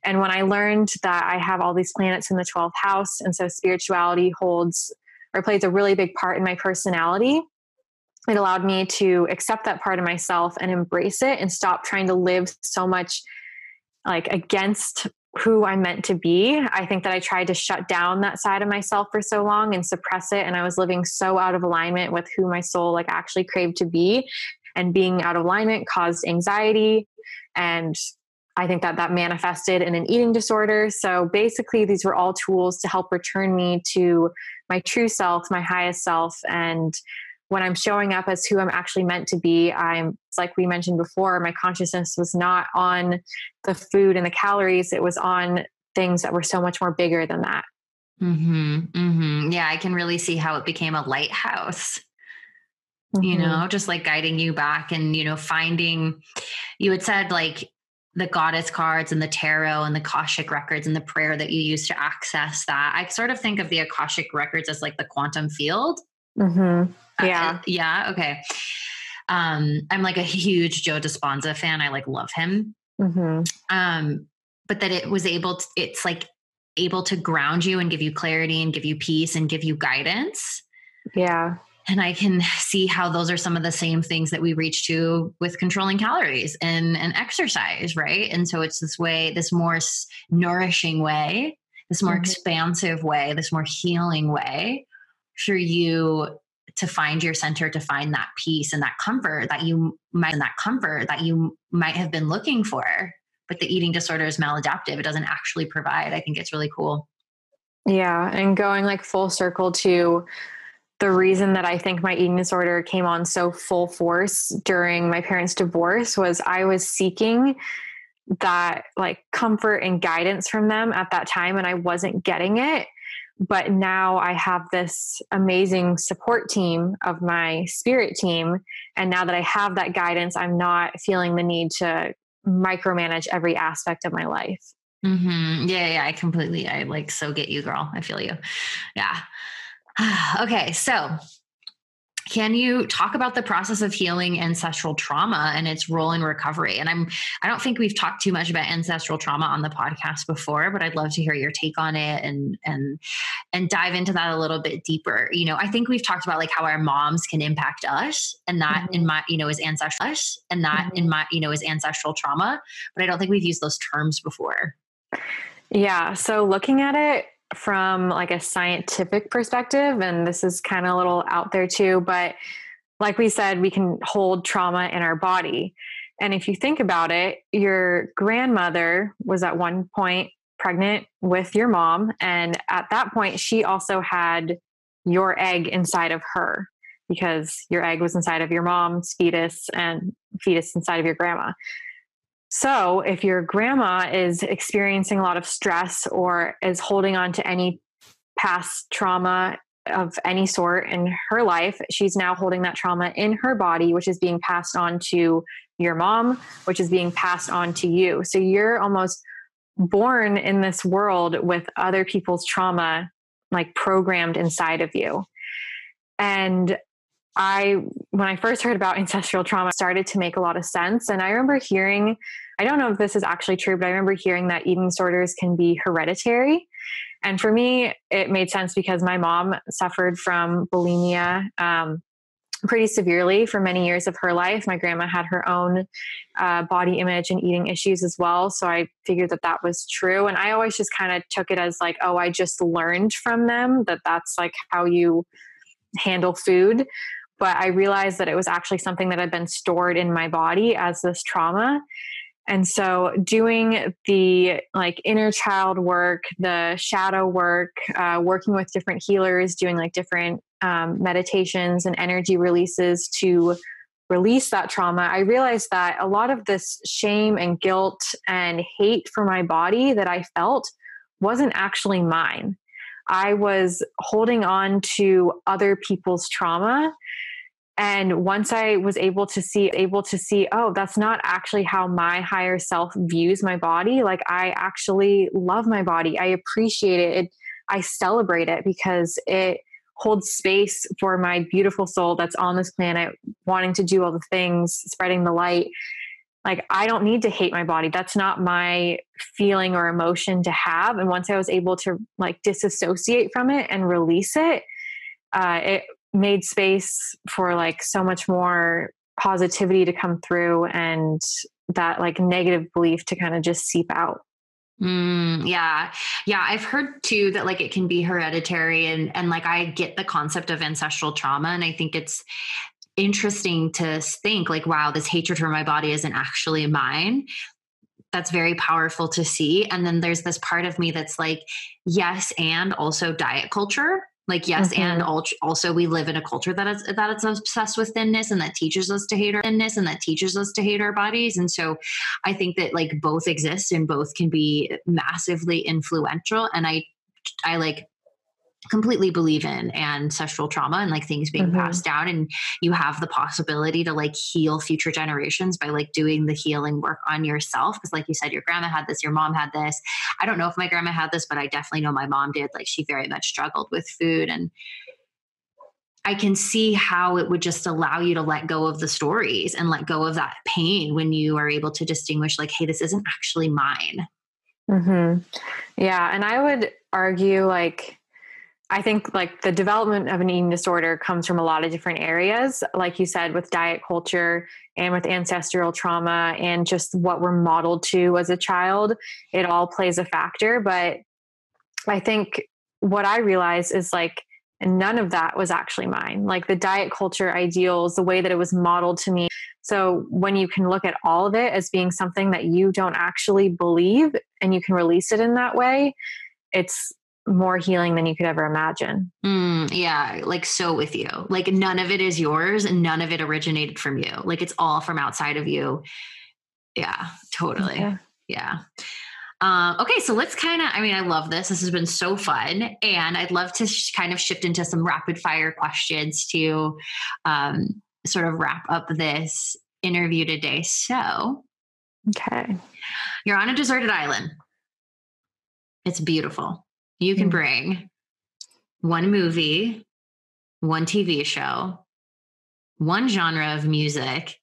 And when i learned that i have all these planets in the 12th house and so spirituality holds or plays a really big part in my personality it allowed me to accept that part of myself and embrace it and stop trying to live so much like against who I'm meant to be. I think that I tried to shut down that side of myself for so long and suppress it. And I was living so out of alignment with who my soul like actually craved to be. And being out of alignment caused anxiety. And I think that that manifested in an eating disorder. So basically, these were all tools to help return me to my true self, my highest self. And when I'm showing up as who I'm actually meant to be, I'm like we mentioned before, my consciousness was not on the food and the calories, it was on things that were so much more bigger than that. Mm-hmm, mm-hmm. Yeah, I can really see how it became a lighthouse. Mm-hmm. You know, just like guiding you back and, you know, finding, you had said like the goddess cards and the tarot and the Akashic records and the prayer that you use to access that. I sort of think of the Akashic records as like the quantum field. Mm-hmm. Uh, yeah. Uh, yeah. Okay. Um, I'm like a huge Joe Dispenza fan. I like love him. Mm-hmm. Um, but that it was able to, it's like able to ground you and give you clarity and give you peace and give you guidance. Yeah. And I can see how those are some of the same things that we reach to with controlling calories and, and exercise, right? And so it's this way, this more nourishing way, this more mm-hmm. expansive way, this more healing way for you to find your center to find that peace and that comfort that you might and that comfort that you might have been looking for but the eating disorder is maladaptive. It doesn't actually provide. I think it's really cool. Yeah and going like full circle to the reason that i think my eating disorder came on so full force during my parents divorce was i was seeking that like comfort and guidance from them at that time and i wasn't getting it but now I have this amazing support team of my spirit team. And now that I have that guidance, I'm not feeling the need to micromanage every aspect of my life. Mm-hmm. Yeah, yeah, I completely, I like so get you, girl. I feel you. Yeah. okay, so can you talk about the process of healing ancestral trauma and its role in recovery and i'm i don't think we've talked too much about ancestral trauma on the podcast before but i'd love to hear your take on it and and and dive into that a little bit deeper you know i think we've talked about like how our moms can impact us and that mm-hmm. in my you know is ancestral and that mm-hmm. in my you know is ancestral trauma but i don't think we've used those terms before yeah so looking at it from like a scientific perspective and this is kind of a little out there too but like we said we can hold trauma in our body. And if you think about it your grandmother was at one point pregnant with your mom and at that point she also had your egg inside of her because your egg was inside of your mom's fetus and fetus inside of your grandma so, if your grandma is experiencing a lot of stress or is holding on to any past trauma of any sort in her life, she's now holding that trauma in her body, which is being passed on to your mom, which is being passed on to you. So, you're almost born in this world with other people's trauma like programmed inside of you. And I, when I first heard about ancestral trauma, started to make a lot of sense. And I remember hearing, I don't know if this is actually true, but I remember hearing that eating disorders can be hereditary. And for me, it made sense because my mom suffered from bulimia um, pretty severely for many years of her life. My grandma had her own uh, body image and eating issues as well. So I figured that that was true. And I always just kind of took it as like, oh, I just learned from them that that's like how you handle food but I realized that it was actually something that had been stored in my body as this trauma. And so, doing the like inner child work, the shadow work, uh, working with different healers, doing like different um, meditations and energy releases to release that trauma, I realized that a lot of this shame and guilt and hate for my body that I felt wasn't actually mine. I was holding on to other people's trauma and once i was able to see able to see oh that's not actually how my higher self views my body. Like i actually love my body. I appreciate it, i celebrate it because it holds space for my beautiful soul that's on this planet wanting to do all the things spreading the light. Like i don't need to hate my body. That's not my feeling or emotion to have. And once i was able to like disassociate from it and release it uh, it made space for like so much more positivity to come through and that like negative belief to kind of just seep out. Mm, yeah. Yeah. I've heard too that like it can be hereditary and, and like I get the concept of ancestral trauma. And I think it's interesting to think like, wow, this hatred for my body isn't actually mine. That's very powerful to see. And then there's this part of me that's like, yes, and also diet culture like yes mm-hmm. and also we live in a culture that is that it's obsessed with thinness and that teaches us to hate our thinness and that teaches us to hate our bodies and so i think that like both exist and both can be massively influential and i i like completely believe in ancestral trauma and like things being mm-hmm. passed down and you have the possibility to like heal future generations by like doing the healing work on yourself because like you said your grandma had this your mom had this i don't know if my grandma had this but i definitely know my mom did like she very much struggled with food and I can see how it would just allow you to let go of the stories and let go of that pain when you are able to distinguish, like, hey, this isn't actually mine. Mm-hmm. Yeah. And I would argue, like, I think like the development of an eating disorder comes from a lot of different areas, like you said, with diet culture and with ancestral trauma and just what we're modeled to as a child. It all plays a factor. But I think what I realized is like none of that was actually mine. Like the diet culture ideals, the way that it was modeled to me. So when you can look at all of it as being something that you don't actually believe and you can release it in that way, it's more healing than you could ever imagine. Mm, yeah, like so with you. Like none of it is yours and none of it originated from you. Like it's all from outside of you. Yeah, totally. Okay. Yeah. Um, okay, so let's kind of, I mean, I love this. This has been so fun. And I'd love to sh- kind of shift into some rapid fire questions to um, sort of wrap up this interview today. So, okay. You're on a deserted island. It's beautiful you can mm. bring one movie, one TV show, one genre of music,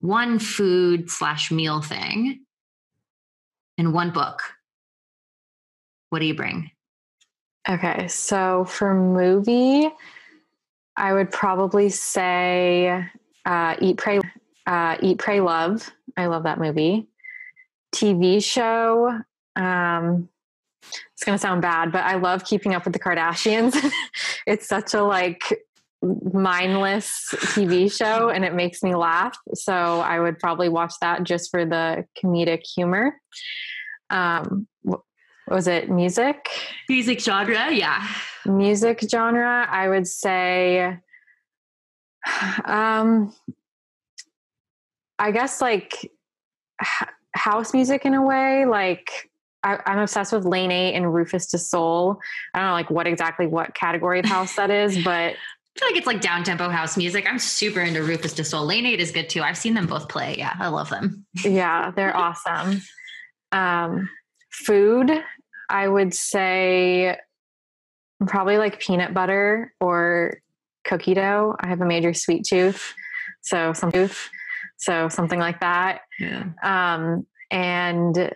one food slash meal thing, and one book. What do you bring? Okay, so for movie, I would probably say uh, Eat, Pray, uh, Eat, Pray, Love. I love that movie. TV show, um, it's going to sound bad, but I love keeping up with the Kardashians. it's such a like mindless TV show and it makes me laugh. So I would probably watch that just for the comedic humor. Um, was it music? Music genre, yeah. Music genre, I would say um I guess like house music in a way, like I, am obsessed with Lane 8 and Rüfüs Du Sol. I don't know like what exactly what category of house that is, but I feel like it's like down tempo house music. I'm super into Rüfüs Du Sol. Lane 8 is good too. I've seen them both play. Yeah, I love them. Yeah, they're awesome. Um, food, I would say probably like peanut butter or cookie dough. I have a major sweet tooth, so some tooth, so something like that. Yeah. Um, and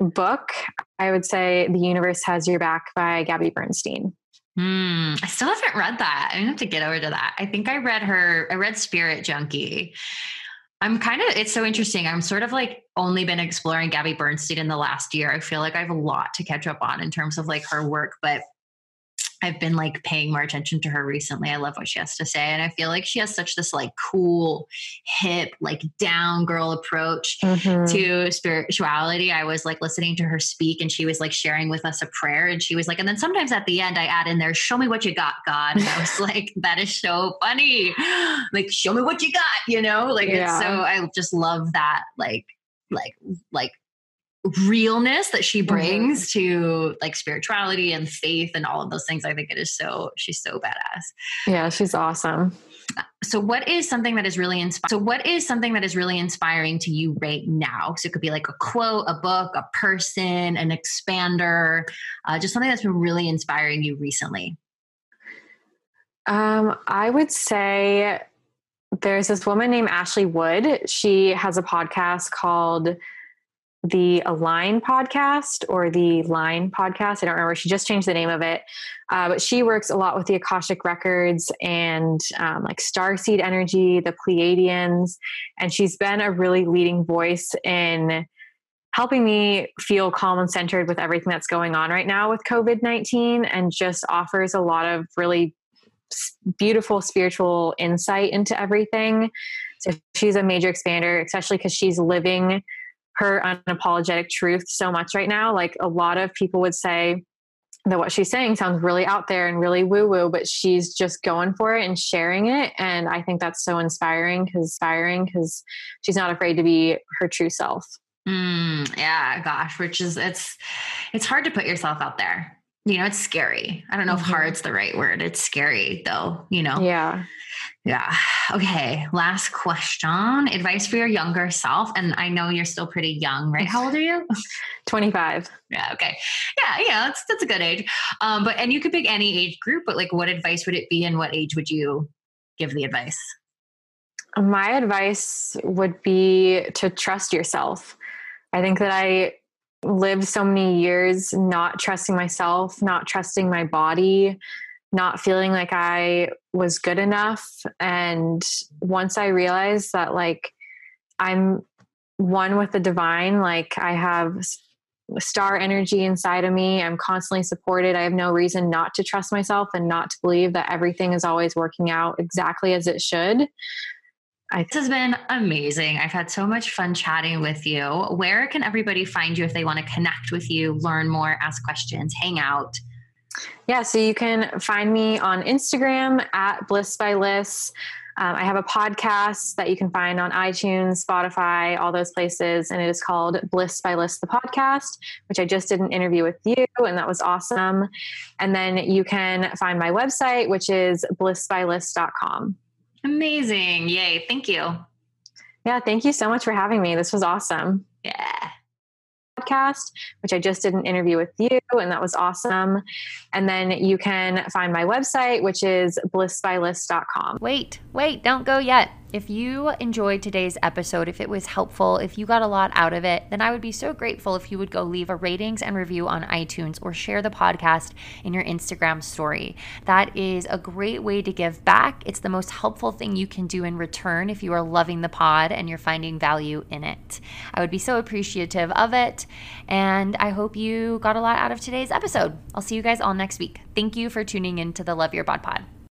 book, I would say The Universe Has Your Back by Gabby Bernstein. Mm, I still haven't read that. I'm gonna have to get over to that. I think I read her, I read Spirit Junkie. I'm kind of, it's so interesting. I'm sort of like only been exploring Gabby Bernstein in the last year. I feel like I have a lot to catch up on in terms of like her work, but I've been like paying more attention to her recently. I love what she has to say. And I feel like she has such this like cool, hip, like down girl approach mm-hmm. to spirituality. I was like listening to her speak and she was like sharing with us a prayer. And she was like, and then sometimes at the end I add in there, show me what you got, God. And I was like, that is so funny. like, show me what you got, you know? Like yeah. it's so I just love that like like like realness that she mm-hmm. brings mm-hmm. to like spirituality and faith and all of those things. I think it is so she's so badass. Yeah, she's awesome. So what is something that is really inspiring? So what is something that is really inspiring to you right now? So it could be like a quote, a book, a person, an expander, uh, just something that's been really inspiring you recently. Um, I would say there's this woman named Ashley Wood. She has a podcast called the Align podcast or the Line podcast. I don't remember. She just changed the name of it. Uh, but she works a lot with the Akashic Records and um, like Starseed Energy, the Pleiadians. And she's been a really leading voice in helping me feel calm and centered with everything that's going on right now with COVID 19 and just offers a lot of really beautiful spiritual insight into everything. So she's a major expander, especially because she's living her unapologetic truth so much right now. Like a lot of people would say, that what she's saying sounds really out there and really woo woo, but she's just going for it and sharing it. And I think that's so inspiring because inspiring because she's not afraid to be her true self. Mm, yeah, gosh, which is it's it's hard to put yourself out there. You know, it's scary. I don't know mm-hmm. if hard's the right word. It's scary though, you know. Yeah. Yeah. Okay. Last question. Advice for your younger self. And I know you're still pretty young, right? How old are you? 25. Yeah. Okay. Yeah. Yeah. That's, that's a good age. Um, but, and you could pick any age group, but like what advice would it be and what age would you give the advice? My advice would be to trust yourself. I think that I lived so many years not trusting myself, not trusting my body, not feeling like I was good enough. And once I realized that, like, I'm one with the divine, like, I have star energy inside of me. I'm constantly supported. I have no reason not to trust myself and not to believe that everything is always working out exactly as it should. I this has been amazing. I've had so much fun chatting with you. Where can everybody find you if they want to connect with you, learn more, ask questions, hang out? Yeah, so you can find me on Instagram at Bliss by Liss. Um, I have a podcast that you can find on iTunes, Spotify, all those places, and it is called Bliss by Liss, the podcast, which I just did an interview with you, and that was awesome. And then you can find my website, which is blissbyliss.com. Amazing. Yay. Thank you. Yeah, thank you so much for having me. This was awesome. Yeah podcast, which I just did an interview with you, and that was awesome. And then you can find my website, which is blissbyliss.com. Wait, wait, don't go yet. If you enjoyed today's episode, if it was helpful, if you got a lot out of it, then I would be so grateful if you would go leave a ratings and review on iTunes or share the podcast in your Instagram story. That is a great way to give back. It's the most helpful thing you can do in return if you are loving the pod and you're finding value in it. I would be so appreciative of it. And I hope you got a lot out of today's episode. I'll see you guys all next week. Thank you for tuning in to the Love Your Bod Pod.